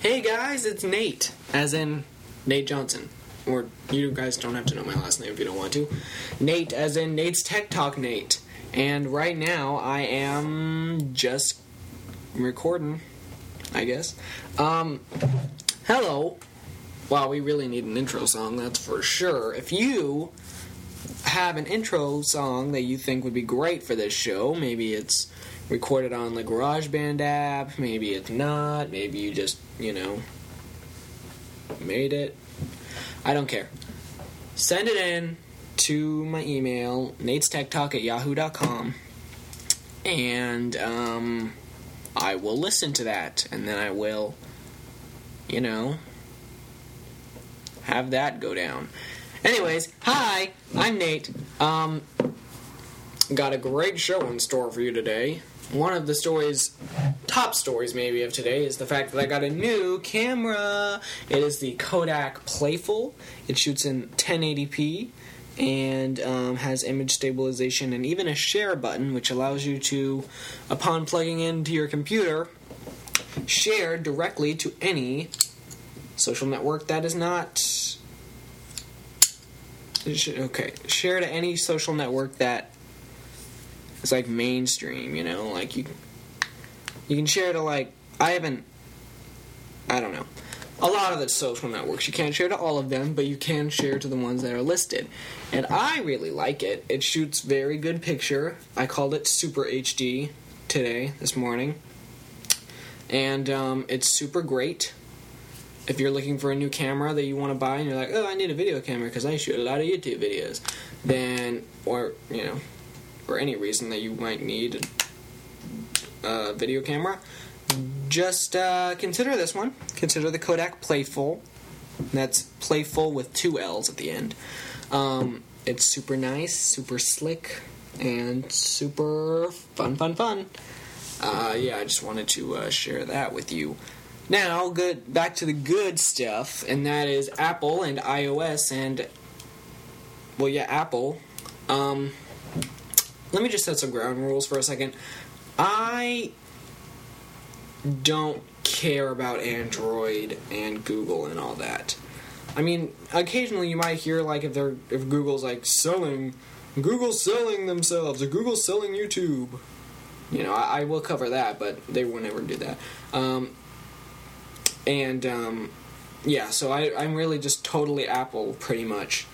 Hey guys, it's Nate, as in Nate Johnson. Or you guys don't have to know my last name if you don't want to. Nate, as in Nate's Tech Talk Nate. And right now, I am just recording, I guess. Um, hello. Wow, we really need an intro song, that's for sure. If you have an intro song that you think would be great for this show, maybe it's recorded on the GarageBand app, maybe it's not, maybe you just, you know, made it. I don't care. Send it in to my email, Nate's Tech Talk at yahoo.com, and um, I will listen to that, and then I will, you know, have that go down. Anyways, hi, I'm Nate. Um, got a great show in store for you today. One of the stories, top stories maybe of today, is the fact that I got a new camera. It is the Kodak Playfull. It shoots in 1080p and um, has image stabilization and even a share button, which allows you to, upon plugging into your computer, share directly to any social network that is not okay share to any social network that is like mainstream you know? Like you you can share to like i haven't i don't know. A lot of the social networks you can't share to all of them but you can share to the ones that are listed. And i really like it. It shoots very good picture. I called it super hd today this morning. And um, it's super great. If you're looking for a new camera that you want to buy and you're like, oh, I need a video camera because I shoot a lot of YouTube videos, then, or, you know, for any reason that you might need a video camera, just uh, consider this one. Consider the Kodak Playfull. That's Playfull with two L's at the end. Um, it's super nice, super slick, and super fun, fun, fun. Uh, yeah, I just wanted to uh, share that with you. Now, good back to the good stuff, and that is Apple and iOS and well, yeah, Apple. Um, let me just set some ground rules for a second. I don't care about Android and Google and all that. I mean, occasionally you might hear like if they're if Google's like selling, Google's selling themselves, or Google's selling YouTube. You know, I, I will cover that, but they will never do that. Um, and um, yeah, so I, I'm really just totally Apple, pretty much,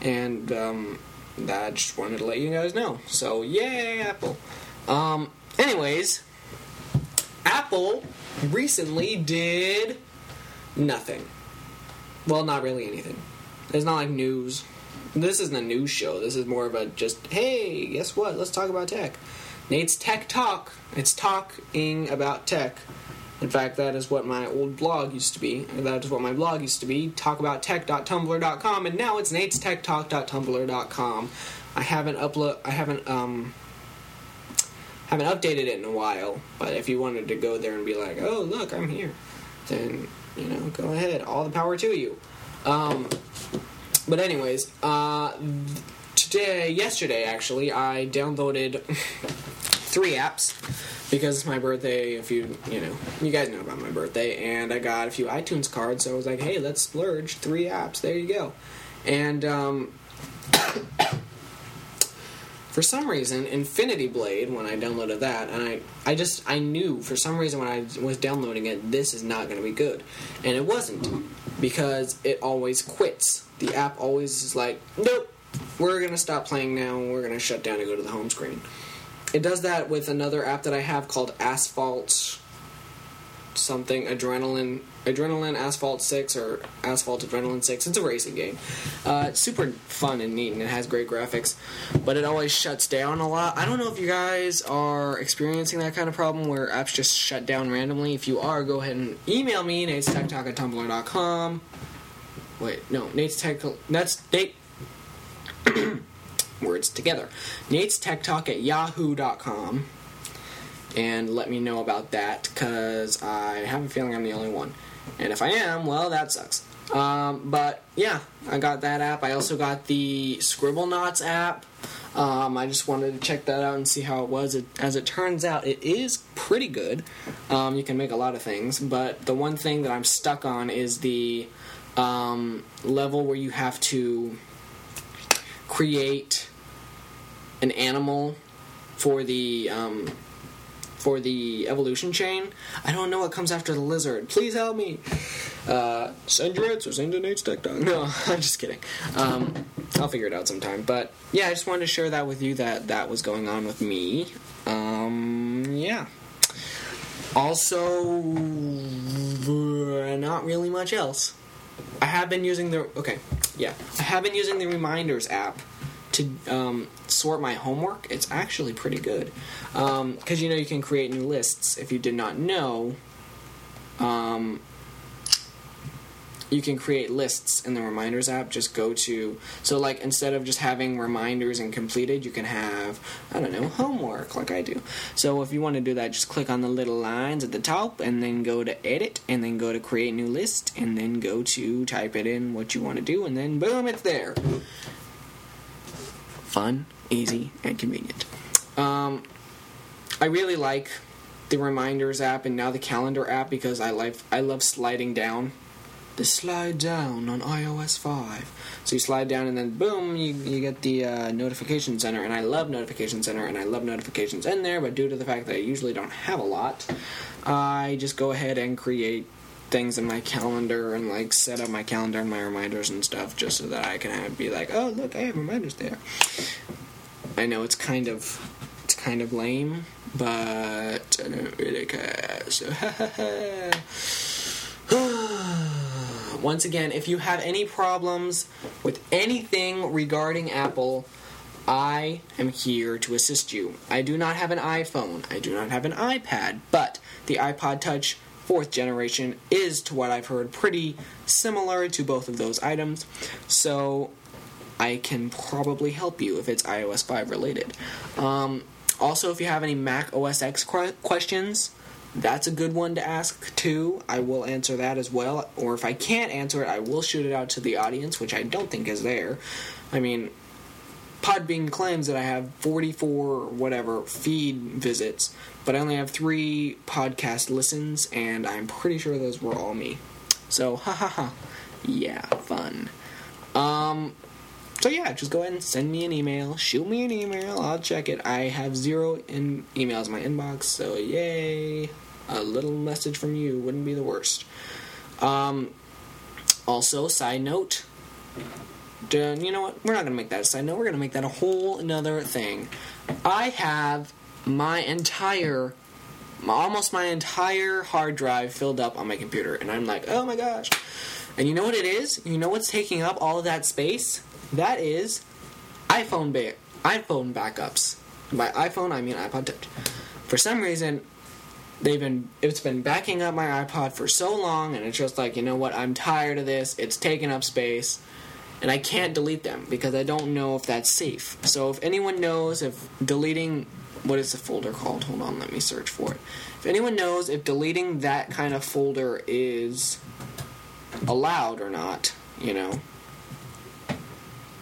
and um, I just wanted to let you guys know. So yay, Apple. Um, anyways, Apple recently did nothing. Well, not really anything. It's not like news. This isn't a news show. This is more of a just, hey, guess what? Let's talk about tech. Nate's Tech Talk. It's talking about tech. In fact, that is what my old blog used to be. That is what my blog used to be. Talkabouttech.tumblr.com, and now it's Nate's TechTalk.tumblr.com. I haven't upload. I haven't um haven't updated it in a while. But if you wanted to go there and be like, "Oh, look, I'm here," then you know, go ahead. All the power to you. Um, but anyways, uh, today, yesterday actually, I downloaded three apps because it's my birthday. If you you know you guys know about my birthday, and I got a few iTunes cards, so I was like, hey, let's splurge three apps. There you go. And um, for some reason, Infinity Blade, when I downloaded that, and I I just I knew for some reason when I was downloading it, this is not going to be good, and it wasn't because it always quits. The app always is like, nope, we're going to stop playing now. We're going to shut down and go to the home screen. It does that with another app that I have called Asphalt something adrenaline adrenaline asphalt 6 or asphalt adrenaline 6 it's a racing game. Uh, it's super fun and neat and it has great graphics but it always shuts down a lot. I don't know if you guys are experiencing that kind of problem where apps just shut down randomly. If you are go ahead and email me nate's tech talk at tumblr.com wait no nate's tech that's nate words together. Nate's Tech Talk at yahoo.com. And let me know about that because I have a feeling I'm the only one. And if I am, well, that sucks. Um, but yeah, I got that app. I also got the Scribblenauts app. Um, I just wanted to check that out and see how it was. It, as it turns out, it is pretty good. Um, you can make a lot of things, but the one thing that I'm stuck on is the um, level where you have to create an animal for the um, for the evolution chain. I don't know what comes after the lizard. Please help me. Uh, send your answers into Nate's Tech Talk. No, I'm just kidding. Um, I'll figure it out sometime. But yeah, I just wanted to share that with you that that was going on with me. Um, yeah. Also, not really much else. I have been using the okay, yeah. I have been using the reminders app to um, sort my homework. It's actually pretty good because um, you know you can create new lists. If you did not know, um, you can create lists in the reminders app. Just go to so like instead of just having reminders and completed, you can have I don't know homework like I do. So if you want to do that, just click on the little lines at the top and then go to edit and then go to create new list and then go to type it in what you want to do and then boom, it's there fun, easy, and convenient. Um, I really like the reminders app and now the calendar app because I like I love sliding down. The slide down on iOS 5. So you slide down and then boom, you, you get the uh, notification center. And I love notification center and I love notifications in there, but due to the fact that I usually don't have a lot, I just go ahead and create things in my calendar and like set up my calendar and my reminders and stuff just so that I can have, be like, oh look, I have reminders there. I know it's kind of it's kind of lame, but I don't really care. So once again, if you have any problems with anything regarding Apple. I am here to assist you. I do not have an iPhone. I do not have an iPad, but the iPod Touch fourth generation is, to what I've heard, pretty similar to both of those items. So I can probably help you if it's iOS 5 related. Um, also, if you have any Mac OS X questions, that's a good one to ask too. I will answer that as well. Or if I can't answer it, I will shoot it out to the audience, which I don't think is there. I mean, Podbean claims that I have 44 whatever feed visits, but I only have three podcast listens, and I'm pretty sure those were all me. So, ha ha ha. Yeah, fun. Um, so yeah, just go ahead and send me an email. Shoot me an email. I'll check it. I have zero in emails in my inbox, so yay. A little message from you wouldn't be the worst. Um, also, side note, you know what? We're not to make that a side note. We're to make that a whole another thing. I have my entire, almost my entire hard drive filled up on my computer, and I'm like, oh my gosh. And you know what it is? You know what's taking up all of that space? That is iPhone ba- iPhone backups. By iPhone, I mean iPod Touch. For some reason, they've been it's been backing up my iPod for so long, and it's just like you know what? I'm tired of this. It's taking up space and I can't delete them because I don't know if that's safe. So if anyone knows if deleting what is the folder called? Hold on, let me search for it. If anyone knows if deleting that kind of folder is allowed or not, you know,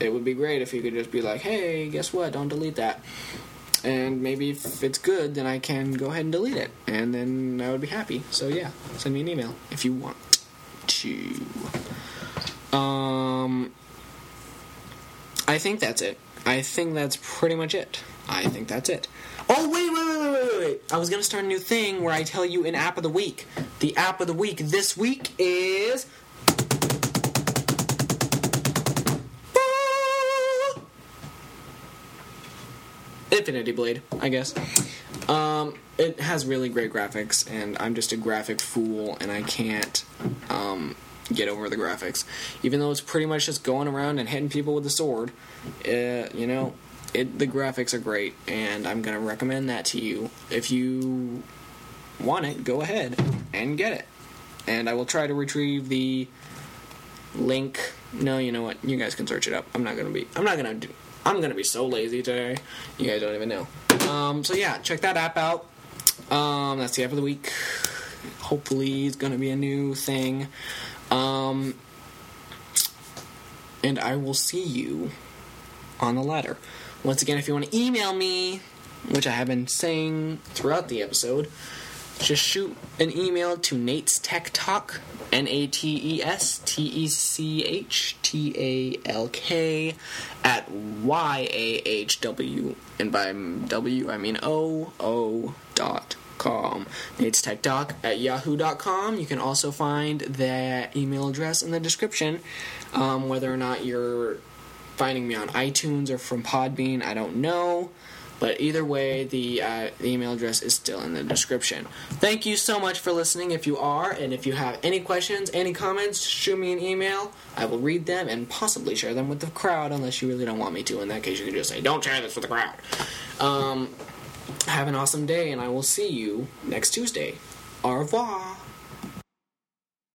it would be great if you could just be like, "Hey, guess what? Don't delete that." And maybe if it's good, then I can go ahead and delete it, and then I would be happy. So yeah, send me an email if you want to. Um, I think that's it. I think that's pretty much it. I think that's it. Oh wait, wait, wait, wait, wait, wait! I was gonna start a new thing where I tell you an app of the week. The app of the week this week is. Infinity Blade, I guess. Um, it has really great graphics, and I'm just a graphic fool, and I can't um, get over the graphics. Even though it's pretty much just going around and hitting people with a sword, uh, you know, it, the graphics are great, and I'm gonna recommend that to you. If you want it, go ahead and get it. And I will try to retrieve the link. No, you know what? You guys can search it up. I'm not gonna be. I'm not gonna do. I'm gonna be so lazy today. You guys don't even know. Um, so yeah, check that app out. Um, that's the app of the week. Hopefully, it's gonna be a new thing. Um, and I will see you on the ladder. Once again, if you want to email me, which I have been saying throughout the episode, just shoot an email to Nate's Tech Talk, N A T E S T E C H T A L K, at Y A H W, and by W I mean O O dot com. Nate's Tech Talk at yahoo.com. You can also find that email address in the description. Um, whether or not you're finding me on iTunes or from Podbean, I don't know. But either way, the, uh, the email address is still in the description. Thank you so much for listening if you are, and if you have any questions, any comments, shoot me an email. I will read them and possibly share them with the crowd, unless you really don't want me to. In that case, you can just say, don't share this with the crowd. Um, have an awesome day, and I will see you next Tuesday. Au revoir.